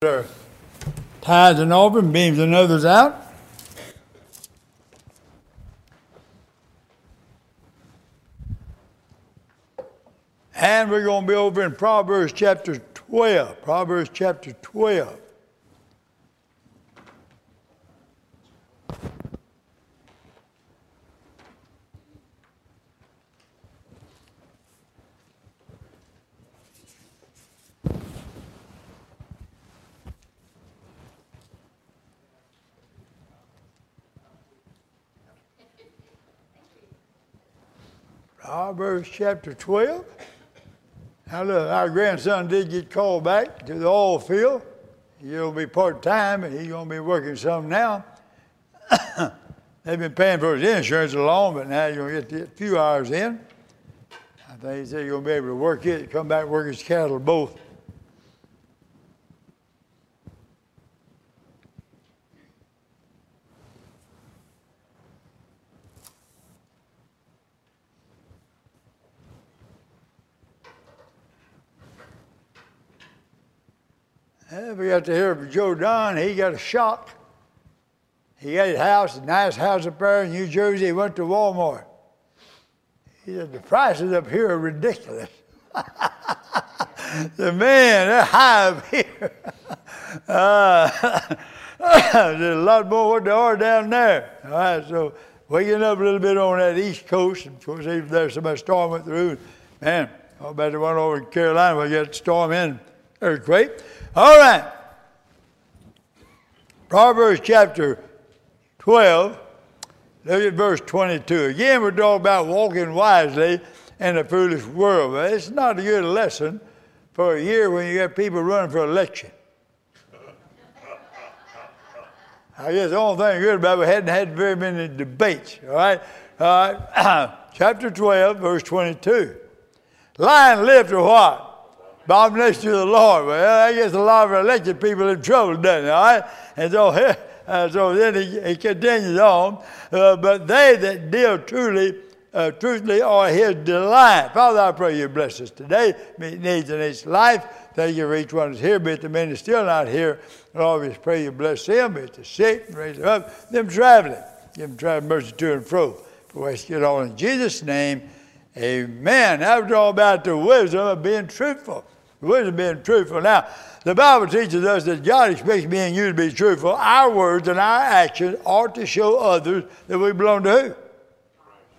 Our tithes and offering, beams and others out. And we're going to be over in Proverbs chapter 12. Proverbs chapter 12. Proverbs chapter 12. Now, look, our grandson did get called back to the oil field. He'll be part time, and he's going to be working some now. They've been paying for his insurance along, but now you're going to get a few hours in. I think he said going to be able to work it, come back, work his cattle both. We got to hear of Joe Don. He got a shock. He got his house, a nice house up there in New Jersey. He went to Walmart. He said, The prices up here are ridiculous. the man, they're high up here. uh, there's a lot more what they are down there. All right, so waking up a little bit on that East Coast. and Of course, even there, some storm went through. Man, I bet the one over in Carolina, we got storm in earthquake. All right. Proverbs chapter 12, look at verse 22. Again, we're talking about walking wisely in a foolish world. But it's not a good lesson for a year when you got people running for election. I guess the only thing good about it, we hadn't had very many debates, all right? Uh, all right. Chapter 12, verse 22. Lion lived for what? Abomination to the Lord. Well, I guess a lot of elected people in trouble, doesn't it? All right? And so, uh, so then he, he continues on. Uh, but they that deal truly, uh, truthfully are his delight. Father, I pray you bless us today, meet needs in each life. Thank you for each one that's here, but the that's still not here. Lord, we pray you bless them, but the sick, raise them up, them traveling. Give them traveling mercy to and fro. For we ask it all in Jesus' name. Amen. After we're about the wisdom of being truthful. Wisdom being truthful. Now, the Bible teaches us that God expects me and you to be truthful. Our words and our actions are to show others that we belong to who?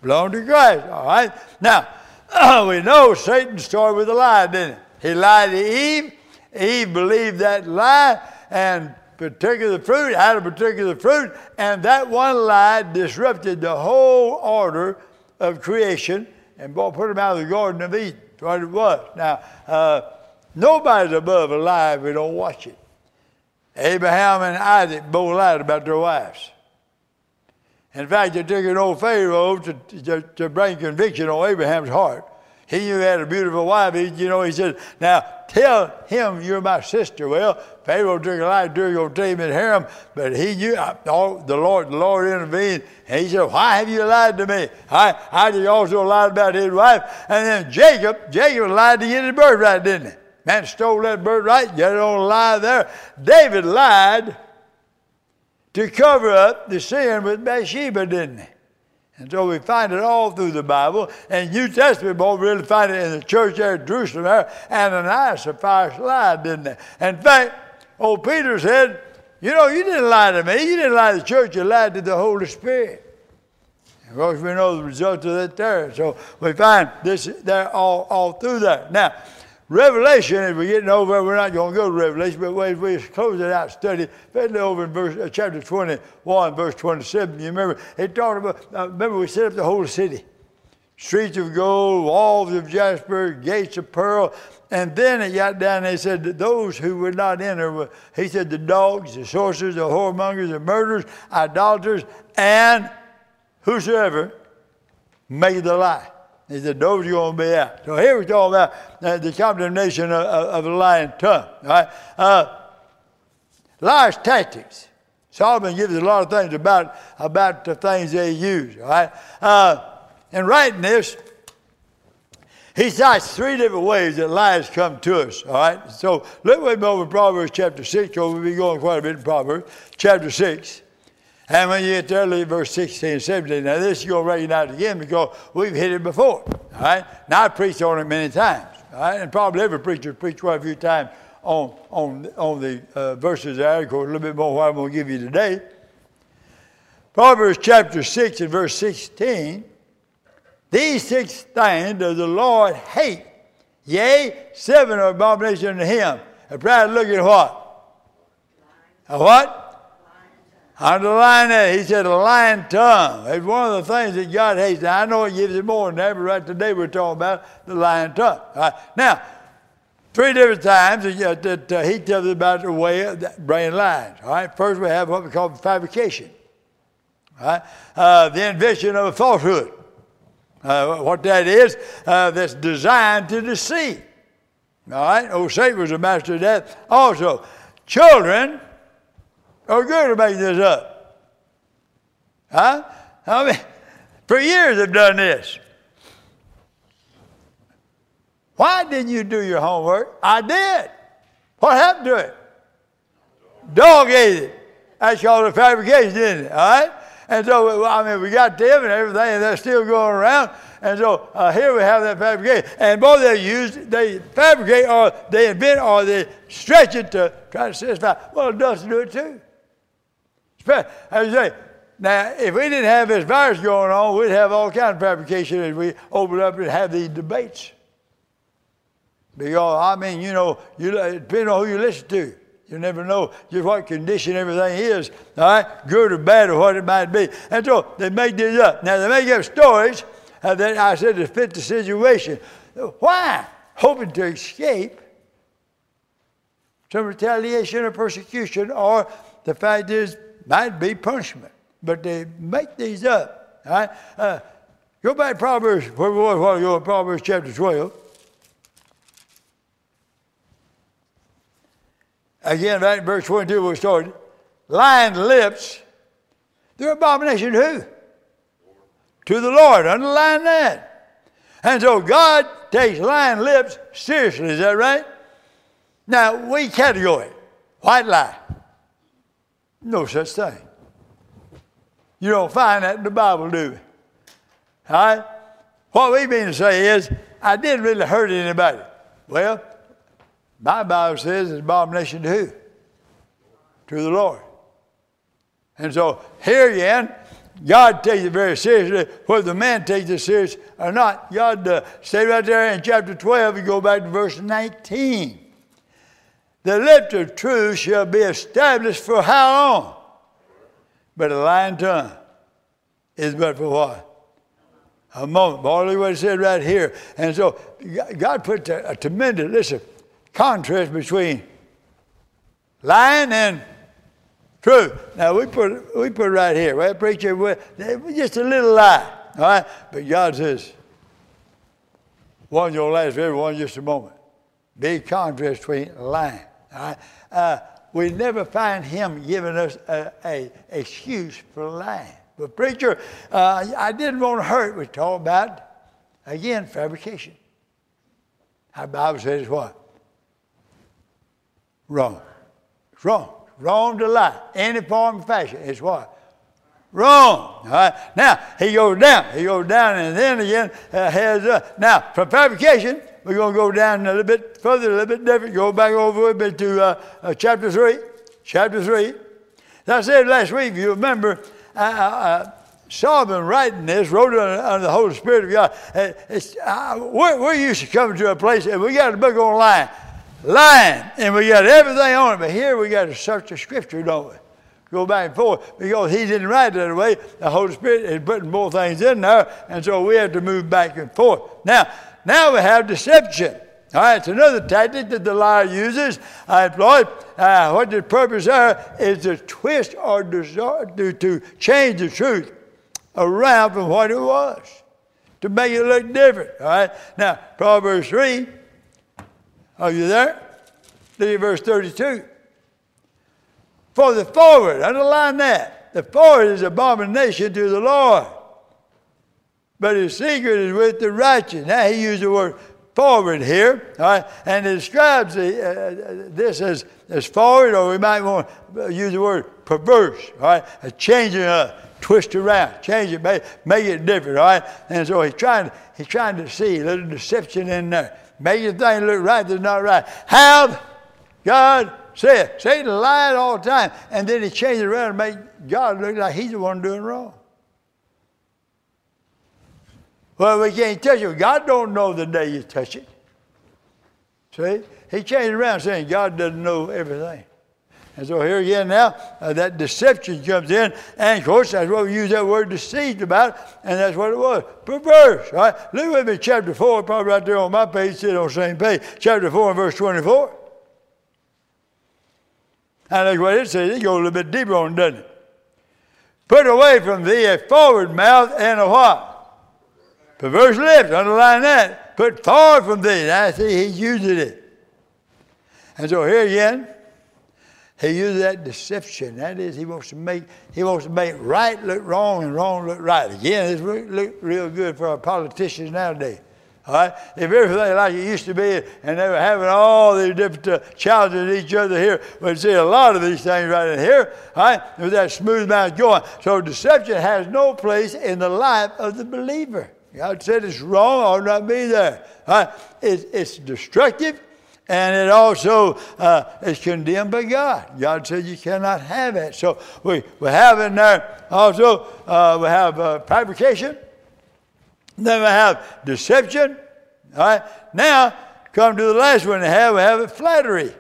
Belong to Christ. All right. Now, we know Satan started with a lie, didn't he? He lied to Eve. Eve believed that lie and particular fruit, had a particular fruit, and that one lie disrupted the whole order of creation and put him out of the Garden of Eden. That's what it was. Now, uh, Nobody's above a lie if we don't watch it. Abraham and Isaac both lied about their wives. In fact, they took an old Pharaoh to, to, to bring conviction on Abraham's heart. He knew he had a beautiful wife. He, you know, he said, Now tell him you're my sister. Well, Pharaoh took a lie go tell him in harem, but he knew uh, all, the Lord, the Lord intervened. And he said, Why have you lied to me? I, I also lied about his wife. And then Jacob, Jacob lied to get his birthright, didn't he? Man stole that birthright, got it on a lie there. David lied to cover up the sin with Bathsheba, didn't he? And so we find it all through the Bible. And New Testament, we really find it in the church there at Jerusalem there. Ananias and Sapphira lied, didn't they? In fact, old Peter said, you know, you didn't lie to me. You didn't lie to the church. You lied to the Holy Spirit. Of course, we know the result of that there. So we find this there all, all through there. Now, Revelation, as we're getting over, we're not going to go to Revelation, but as we close it out study, especially over in verse, uh, chapter 21, verse 27, you remember, it talked about, uh, remember we set up the whole city. Streets of gold, walls of jasper, gates of pearl. And then it got down, they said those who would not enter, were, he said the dogs, the sorcerers, the whoremongers, the murderers, idolaters, and whosoever made the lie. He said, those are going to be out. So here we're talking about uh, the condemnation of, of, of a lying tongue. Right? Uh, tactics. Solomon gives a lot of things about, about the things they use. All right, Uh, in writing this, he cites three different ways that lies come to us. All right? So look with me over Proverbs chapter 6, or we'll be going quite a bit in Proverbs, chapter 6. How many years earlier, verse 16 and 17? Now, this you'll recognize again because we've hit it before. All right? Now, I preached on it many times. All right? And probably every preacher preached quite a few times on, on, on the uh, verses there. Of course, a little bit more what I'm going to give you today. Proverbs chapter 6 and verse 16. These six things does the Lord hate, yea, seven are abomination to him. A proud look at what? A what? Underline that. He said a lying tongue. It's one of the things that God hates. Now, I know He gives it more than that, but right today we're talking about the lying tongue. Now, three different times that uh, He tells us about the way of bringing lies. All right. First, we have what we call fabrication. All right. Uh, the invention of a falsehood. Uh, what that is, uh, that's designed to deceive. All right. Old Satan was a master of that. Also, children are good to make this up. Huh? I mean, for years they've done this. Why didn't you do your homework? I did. What happened to it? Dog ate it. That's called a fabrication, isn't it? All right? And so, I mean, we got them and everything, and they're still going around. And so uh, here we have that fabrication. And both they use, they fabricate or they invent or they stretch it to try to satisfy. Well, it does do it too. As you say, now, if we didn't have this virus going on, we'd have all kinds of fabrication as we open up and have these debates. Because, I mean, you know, you, depending on who you listen to, you never know just what condition everything is, all right, good or bad or what it might be. And so they make this up. Now, they make up stories uh, that I said to fit the situation. Why? Hoping to escape some retaliation or persecution, or the fact is, might be punishment. But they make these up. Right? Uh, go back to Proverbs, where we was while ago, Proverbs chapter 12. Again, back in verse 22, we started. Lying lips, they're abomination to who? To the Lord. Underline that. And so God takes lying lips seriously, is that right? Now, we category white lie. No such thing. You don't find that in the Bible, do we? All right? What we mean to say is, I didn't really hurt anybody. Well, my Bible says it's abomination to who? To the Lord. And so here again, God takes it very seriously, whether the man takes it serious or not. God, uh, stay right there in chapter 12, you go back to verse 19. The lips of truth shall be established for how long? But a lying tongue is but for what? A moment. All what it said right here. And so God put a, a tremendous, listen, contrast between lying and truth. Now we put we put it right here. Well, preacher, just a little lie. All right? But God says, one you'll last for everyone just a moment. Big contrast between lying? Uh, we never find him giving us a, a, excuse for lying. But preacher, uh, I didn't want to hurt. We talk about again fabrication. Our Bible says what? Wrong. Wrong. Wrong to lie. Any form of fashion. is what? Wrong. All right. Now he goes down. He goes down, and then again uh, has uh, now from fabrication we're going to go down a little bit further, a little bit different. Go back over a bit to uh, uh, chapter 3. Chapter 3. As I said last week, if you remember, uh, uh, uh Solomon writing this, wrote it under, under, the Holy Spirit of God. Uh, uh, we're, we're, used to coming to a place and we got a book on lying. Lying. And we got everything on it. But here we got to search the scripture, don't we? Go back and forth because he didn't write it that way. The Holy Spirit is putting more things in there. And so we have to move back and forth. Now, now we have deception. All right, it's another tactic that the liar uses. I. Uh, what the purpose there is to twist or to, to change the truth around from what it was, to make it look different. All right, now Proverbs 3. Are you there? Look at verse 32. For the forward, underline that. The forward is abomination to the Lord. But his secret is with the righteous. Now he used the word forward here, all right, and it describes the, uh, this as, as forward, or we might want to use the word perverse, all right, a changing up, twist around, change it, make, make it different, all right. And so he's trying, he's trying to see a little deception in there, make your thing look right that's not right. Have God said. Satan lied all the time, and then he changed it around and made God look like he's the one doing wrong. Well, we can't touch it. God don't know the day you touch it. See? He changed around saying God doesn't know everything. And so here again now, uh, that deception comes in. And of course, that's what we use that word deceived about. And that's what it was. Perverse. Right? Look with me, chapter 4, probably right there on my page, sit on the same page. Chapter 4 and verse 24. And that's what it says. It goes a little bit deeper on, doesn't it? Put away from thee a forward mouth and a what? Perverse lips, underline that. Put far from thee. Now, see, he's using it. And so here again, he uses that deception. That is, he wants to make he wants to make right look wrong and wrong look right. Again, it's look, look real good for our politicians nowadays. All right? If everything like it used to be, and they were having all these different uh, challenges each other here, but see a lot of these things right in here, all right? With that smooth mouth going. So deception has no place in the life of the believer. God said it's wrong, ought not be there. Right? It, it's destructive, and it also uh, is condemned by God. God said you cannot have it. So we, we have in there also, uh, we have uh, fabrication, then we have deception. All right? Now, come to the last one we have, we have flattery.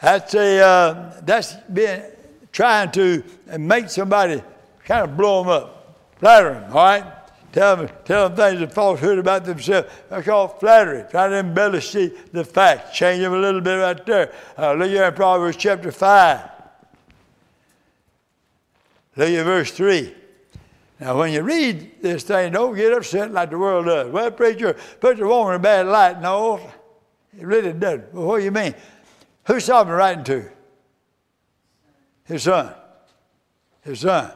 That's, a, uh, that's been trying to make somebody kind of blow them up flatter them, all right? Tell them, tell them things of falsehood about themselves. That's called flattery. Try to embellish the, the facts. Change them a little bit right there. Uh, look here in Proverbs chapter 5. Look at verse 3. Now, when you read this thing, don't get upset like the world does. Well, preacher, put the woman in a bad light. No, it really doesn't. Well, what do you mean? Who's Solomon writing to? His son. His son.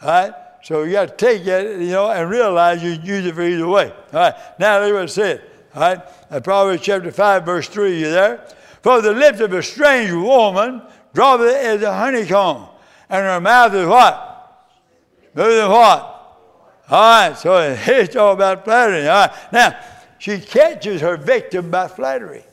All right? So you got to take it, you know, and realize you use it for either way. All right. Now look what it said. All right. Uh, Proverbs chapter 5, verse 3, you there? For the lips of a strange woman draweth as a honeycomb, and her mouth is what? Smooth and what? All right. So it's all about flattery. All right. Now, she catches her victim by flattery.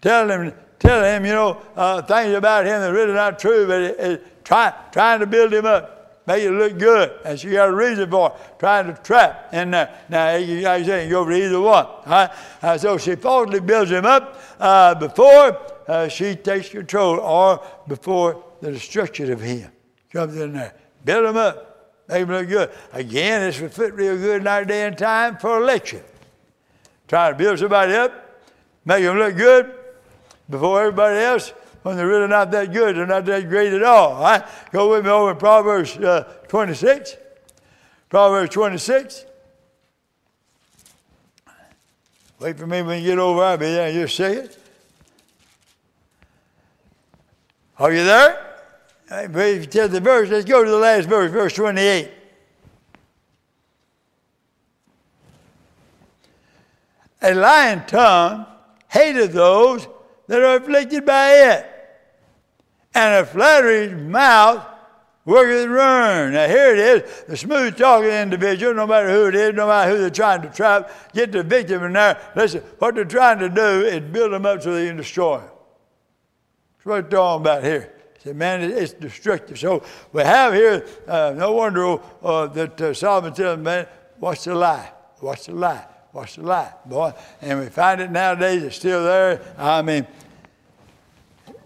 Tell him, tell him, you know, uh, things about him that are really not true, but it, it, try, trying to build him up make it look good. And she got a reason for it, trying to trap in there. Now, like I say, you go for either one. Right? Uh, so she falsely builds him up uh, before uh, she takes control or before the destruction of him comes in there. Build him up, make him look good. Again, this would fit real good in our day and time for election. Trying to build somebody up, make him look good before everybody else when they're really not that good. They're not that great at all. right? Go with me over in Proverbs uh, 26. Proverbs 26. Wait for me when you get over. I'll be there just a second. Are you there? If you tell the verse, let's go to the last verse, verse 28. A lying tongue hated those that are afflicted by it and a flattery's mouth worketh ruin. Now here it is, the smooth talking individual, no matter who it is, no matter who they're trying to trap, get the victim in there. Listen, what they're trying to do is build them up so they can destroy them. That's what they're talking about here. Say, man, it's destructive. So we have here, uh, no wonder uh, that uh, Solomon tells man, watch the lie, watch the lie, watch the lie, boy. And we find it nowadays, it's still there. I mean,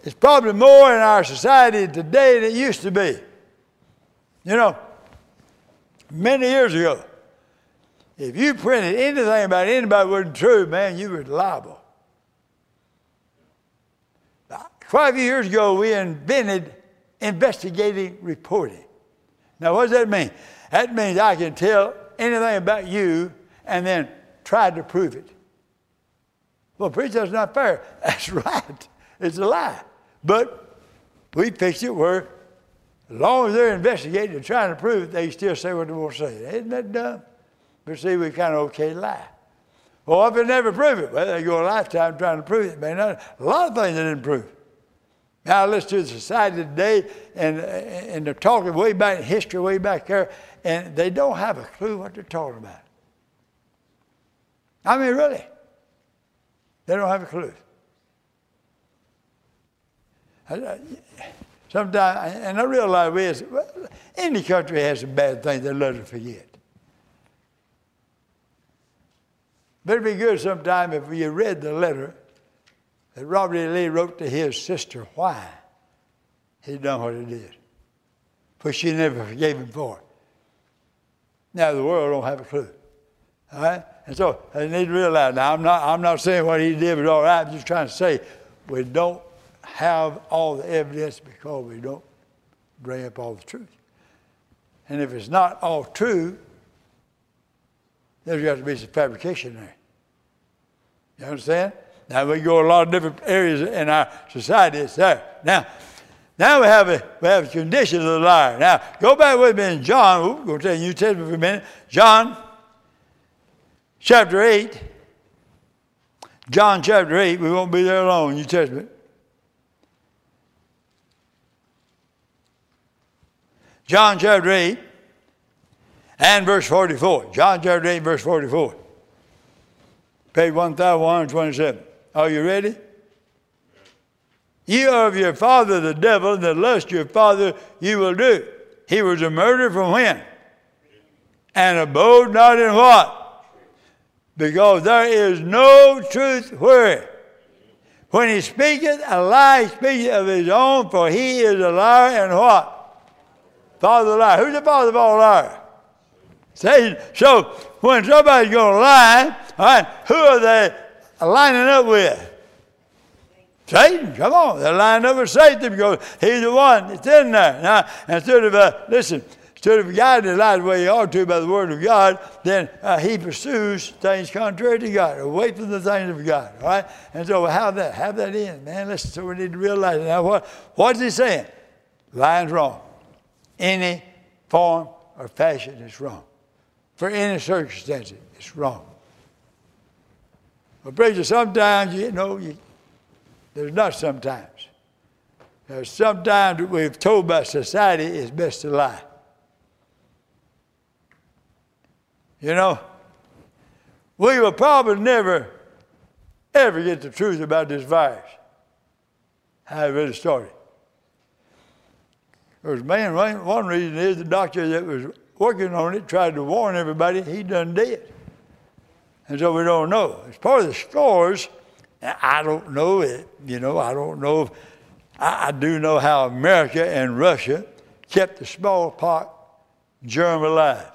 it's probably more in our society today than it used to be. You know, many years ago, if you printed anything about anybody that wasn't true, man, you were liable. Five years ago, we invented investigative reporting. Now, what does that mean? That means I can tell anything about you and then try to prove it. Well, preacher, that's not fair. That's right. It's a lie. But we fix it where As long as they're investigating and trying to prove it, they still say what they want to say. Isn't that dumb? But see, we kind of okay to lie. Well, if they never prove it, well, they go a lifetime trying to prove it. Man, a lot of things they didn't prove. Now, listen to the society today, and, and they're talking way back in history, way back there, and they don't have a clue what they're talking about. I mean, really. They don't have a clue. Sometimes, and I realize we, any country has some bad things they love to forget. But it'd be good sometime if you read the letter that Robert E. Lee wrote to his sister, why he'd done what he did. For she never forgave him for it. Now the world don't have a clue. All right? And so they need to realize now I'm not I'm not saying what he did was all right, I'm just trying to say we don't have all the evidence because we don't bring up all the truth. And if it's not all true, there's got to be some fabrication there. You understand? Now we go a lot of different areas in our society. It's there. Now, now we have a we have a condition of the liar. Now go back with me in John. We're going to take New Testament for a minute. John, chapter eight. John chapter eight. We won't be there long. New Testament. John chapter 8 and verse 44. John chapter 8, verse 44. Page 1127. Are you ready? You are of your father the devil, and the lust your father you will do. He was a murderer from when? And abode not in what? Because there is no truth where? When he speaketh a lie, he speaketh of his own, for he is a liar and what? Father of liar. Who's the father of all liars? Satan. So when somebody's going to lie, all right, who are they lining up with? Satan, come on. They're lining up with Satan because he's the one that's in there. Now, instead of, uh, listen, instead of guiding his life the way he ought to by the word of God, then uh, he pursues things contrary to God, away from the things of God. All right? And so have that, have that in, man. Listen, so we need to realize now what, what's he saying? Lying's wrong any form or fashion is wrong. For any circumstance, it's wrong. But preacher, sometimes you know you, there's not sometimes. There's sometimes we've told by society it's best to lie. You know, we will probably never ever get the truth about this virus. How it really started. Because man, one reason is the doctor that was working on it tried to warn everybody he done dead. And so we don't know. It's part of the scores. I don't know it. You know, I don't know. If, I, I do know how America and Russia kept the smallpox germ alive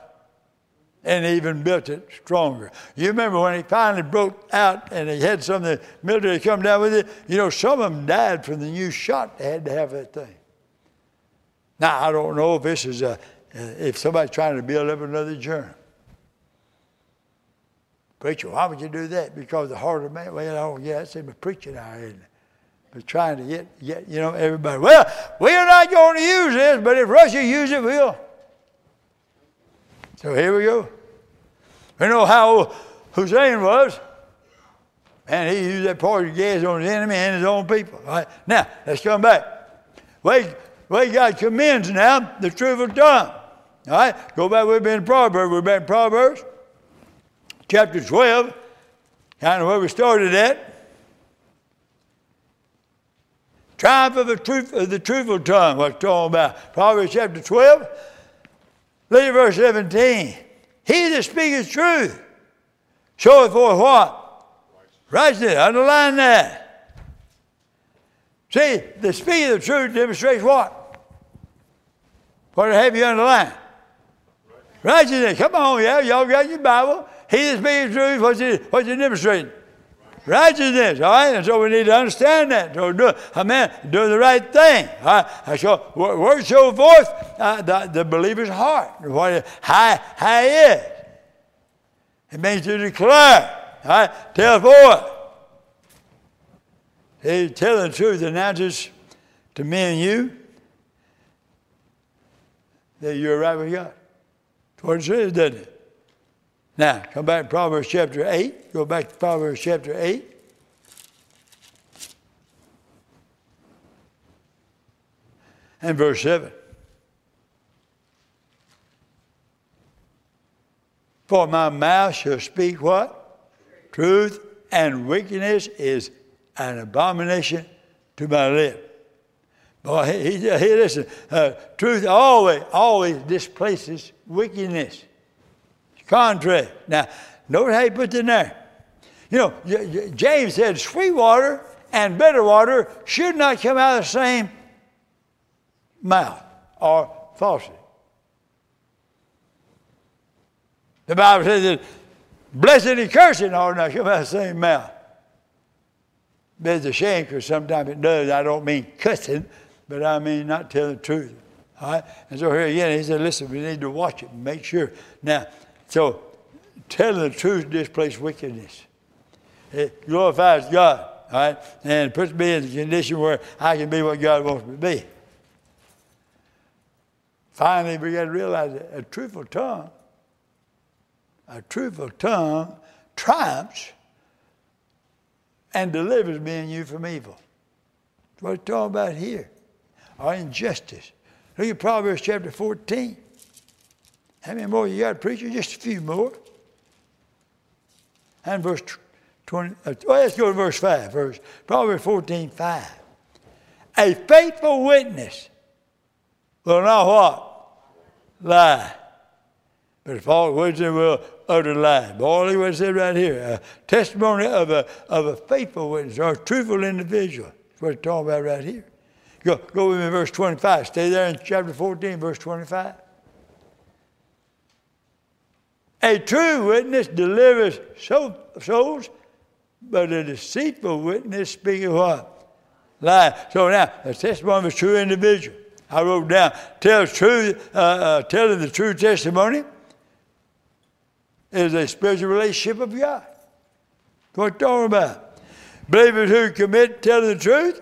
and even built it stronger. You remember when he finally broke out and he had some of the military come down with it? You know, some of them died from the new shot they had to have that thing. Now, I don't know if this is a, uh, if somebody's trying to build up another germ. Preacher, why would you do that? Because the heart of man, well, oh, yeah, that's in the preaching hour, isn't it? But trying to get, get, you know, everybody, well, we're not going to use this, but if Russia uses it, we'll. So here we go. We know how Hussein was. And he used that poison gas on his enemy and his own people. Right? Now, let's come back. Wait, well, God commends now the truth of tongue. All right, go back with me in Proverbs. We're back in Proverbs, chapter 12, kind of where we started at. Triumph of the truth of the truthful tongue, what's talking about. Proverbs chapter 12, look at verse 17. He that speaketh truth showeth forth what? Righteousness. Underline that. See, the speaking of the truth demonstrates what? What have you underlined? Righteousness. Come on, yeah, y'all got your Bible. He speaks the truth, what's it, what's it demonstrating? Righteousness, all right? And so we need to understand that. So do, amen, do the right thing. All right? So, words show forth uh, the, the believer's heart, what high, high is. It means to declare, all right? Tell forth. He's telling the truth announces to me and you that you're right with God. That's what it says, doesn't it? Now, come back to Proverbs chapter 8. Go back to Proverbs chapter 8. And verse 7. For my mouth shall speak what? Truth, and wickedness is an abomination to my lips. Boy, he, he, he listen, uh, truth always, always displaces wickedness. It's contrary. Now, notice how he puts in there. You know, James said sweet water and bitter water should not come out of the same mouth or faucet. The Bible says that blessing and cursing ought not come out of the same mouth. It's a shame because sometimes it does. I don't mean cussing, but I mean not telling the truth. All right? And so here again, he said, listen, we need to watch it make sure. Now, so telling the truth displaces wickedness. It glorifies God, all right? And puts me in the condition where I can be what God wants me to be. Finally, we got to realize that a truthful tongue, a truthful tongue triumphs and delivers me and you from evil. That's what it's talking about here. Our injustice. Look at Proverbs chapter 14. How many more you got, preacher? Just a few more. And verse 20, uh, well, let's go to verse 5. Verse, Proverbs 14, 5. A faithful witness will not what? Lie. But a false witness will utter lie. Boy, look what it said right here. A testimony of a, of a faithful witness or a truthful individual. That's what it's talking about right here. Go, go with me verse 25. Stay there in chapter 14, verse 25. A true witness delivers souls, but a deceitful witness speaks what? Lie. So now, the testimony of a true individual. I wrote down, tells truth, uh, uh, telling the true testimony is a spiritual relationship of God. What you talking about? Believers who commit telling the truth,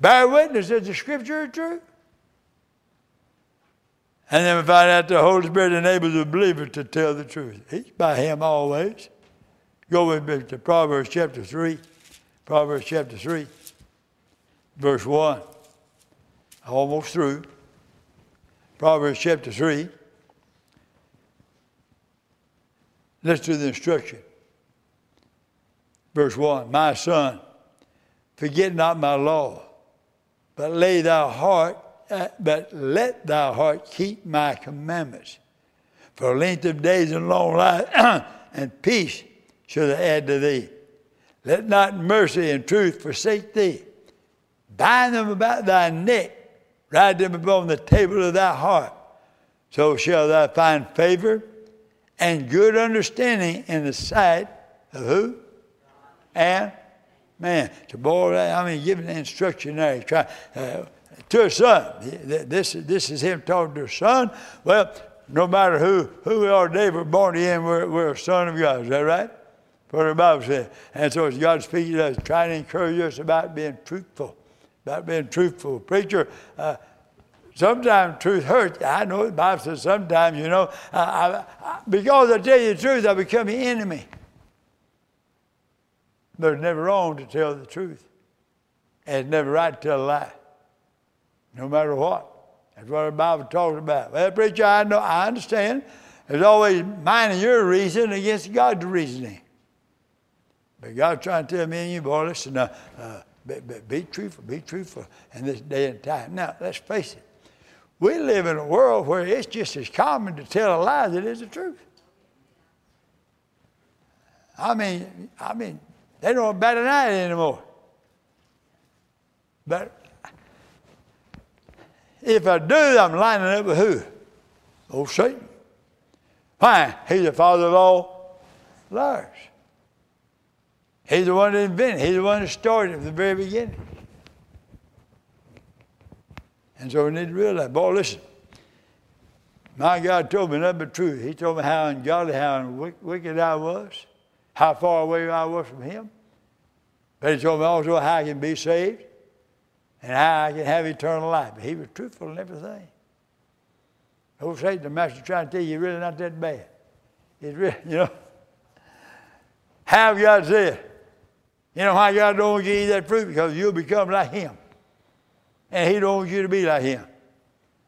bear witness that the scripture is true. And then we find out the Holy Spirit enables the believer to tell the truth. He's by him always. Go with me to Proverbs chapter 3. Proverbs chapter 3, verse 1. Almost through. Proverbs chapter 3. Let's do the instruction. Verse 1 My son, forget not my law, but lay thy heart, uh, but let thy heart keep my commandments. For length of days and long life and peace shall they add to thee. Let not mercy and truth forsake thee. Bind them about thy neck, write them upon the table of thy heart. So shall thou find favor and good understanding in the sight of who? And man. So, boy, I mean, giving instruction there. Try, uh, to a son. This, this is him talking to a son. Well, no matter who, who we are today, we're born again, we're, we're a son of God. Is that right? what the Bible says. And so it's God speaking to us, trying to encourage us about being truthful. About being truthful. Preacher, uh, Sometimes truth hurts. I know the Bible says sometimes, you know, I, I, because I tell you the truth, I become an enemy. It's never wrong to tell the truth. And it's never right to tell a lie, no matter what. That's what the Bible talks about. Well, preacher, I know, I understand. There's always mine and your reason against God's reasoning. But God's trying to tell me and you, boy, listen, uh, uh, be, be, be truthful, be truthful in this day and time. Now, let's face it. We live in a world where it's just as common to tell a lie as it is the truth. I mean, I mean, they don't bat an eye anymore. But if I do, I'm lining up with who? Old Satan. Why? He's the father of all liars. He's the one that invented. He's the one that started from the very beginning. And so we need to realize, boy, listen. My God told me nothing but truth. He told me how ungodly, how wicked I was, how far away I was from Him. But He told me oh, also how I can be saved and how I can have eternal life. But He was truthful in everything. Oh, Satan, the master trying to tell you you're really not that bad. It's really, you know. How God said, you know why God don't give you that fruit? Because you'll become like Him. And He don't want you to be like Him.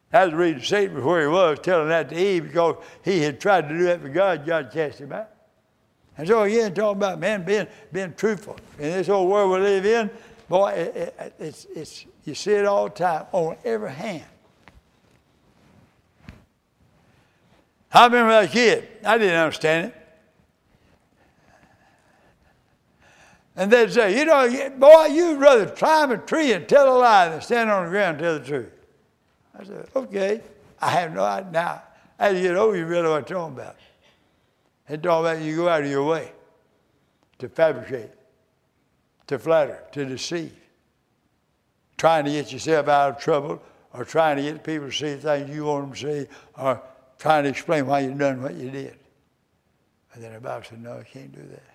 That's the reason Satan was where he was, telling that to Eve, because he had tried to do that for God. God cast him out. And so again, talking about man being being truthful in this old world we live in, boy, it, it, it's it's you see it all the time on every hand. I remember as a kid, I didn't understand it. And they'd say, you know, boy, you'd rather climb a tree and tell a lie than stand on the ground and tell the truth. I said, okay. I have no idea. Now, as you get older, you realize what I'm talking about. And talking about you go out of your way to fabricate, to flatter, to deceive, trying to get yourself out of trouble, or trying to get people to see things you want them to see, or trying to explain why you done what you did. And then the Bible said, no, you can't do that.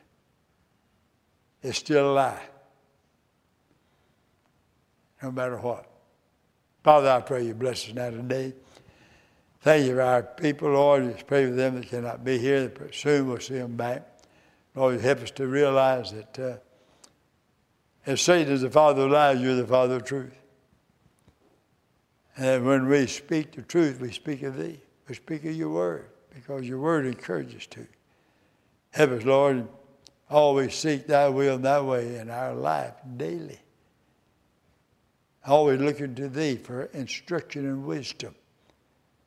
It's still a lie. No matter what. Father, I pray you bless us now today. Thank you for our people, Lord. Just pray for them that cannot be here. Soon we'll see them back. Lord, help us to realize that uh, if Satan is the father of lies, you're the father of truth. And when we speak the truth, we speak of thee. We speak of your word because your word encourages to. Help us, Lord, always seek thy will and thy way in our life daily. Always looking to thee for instruction and wisdom.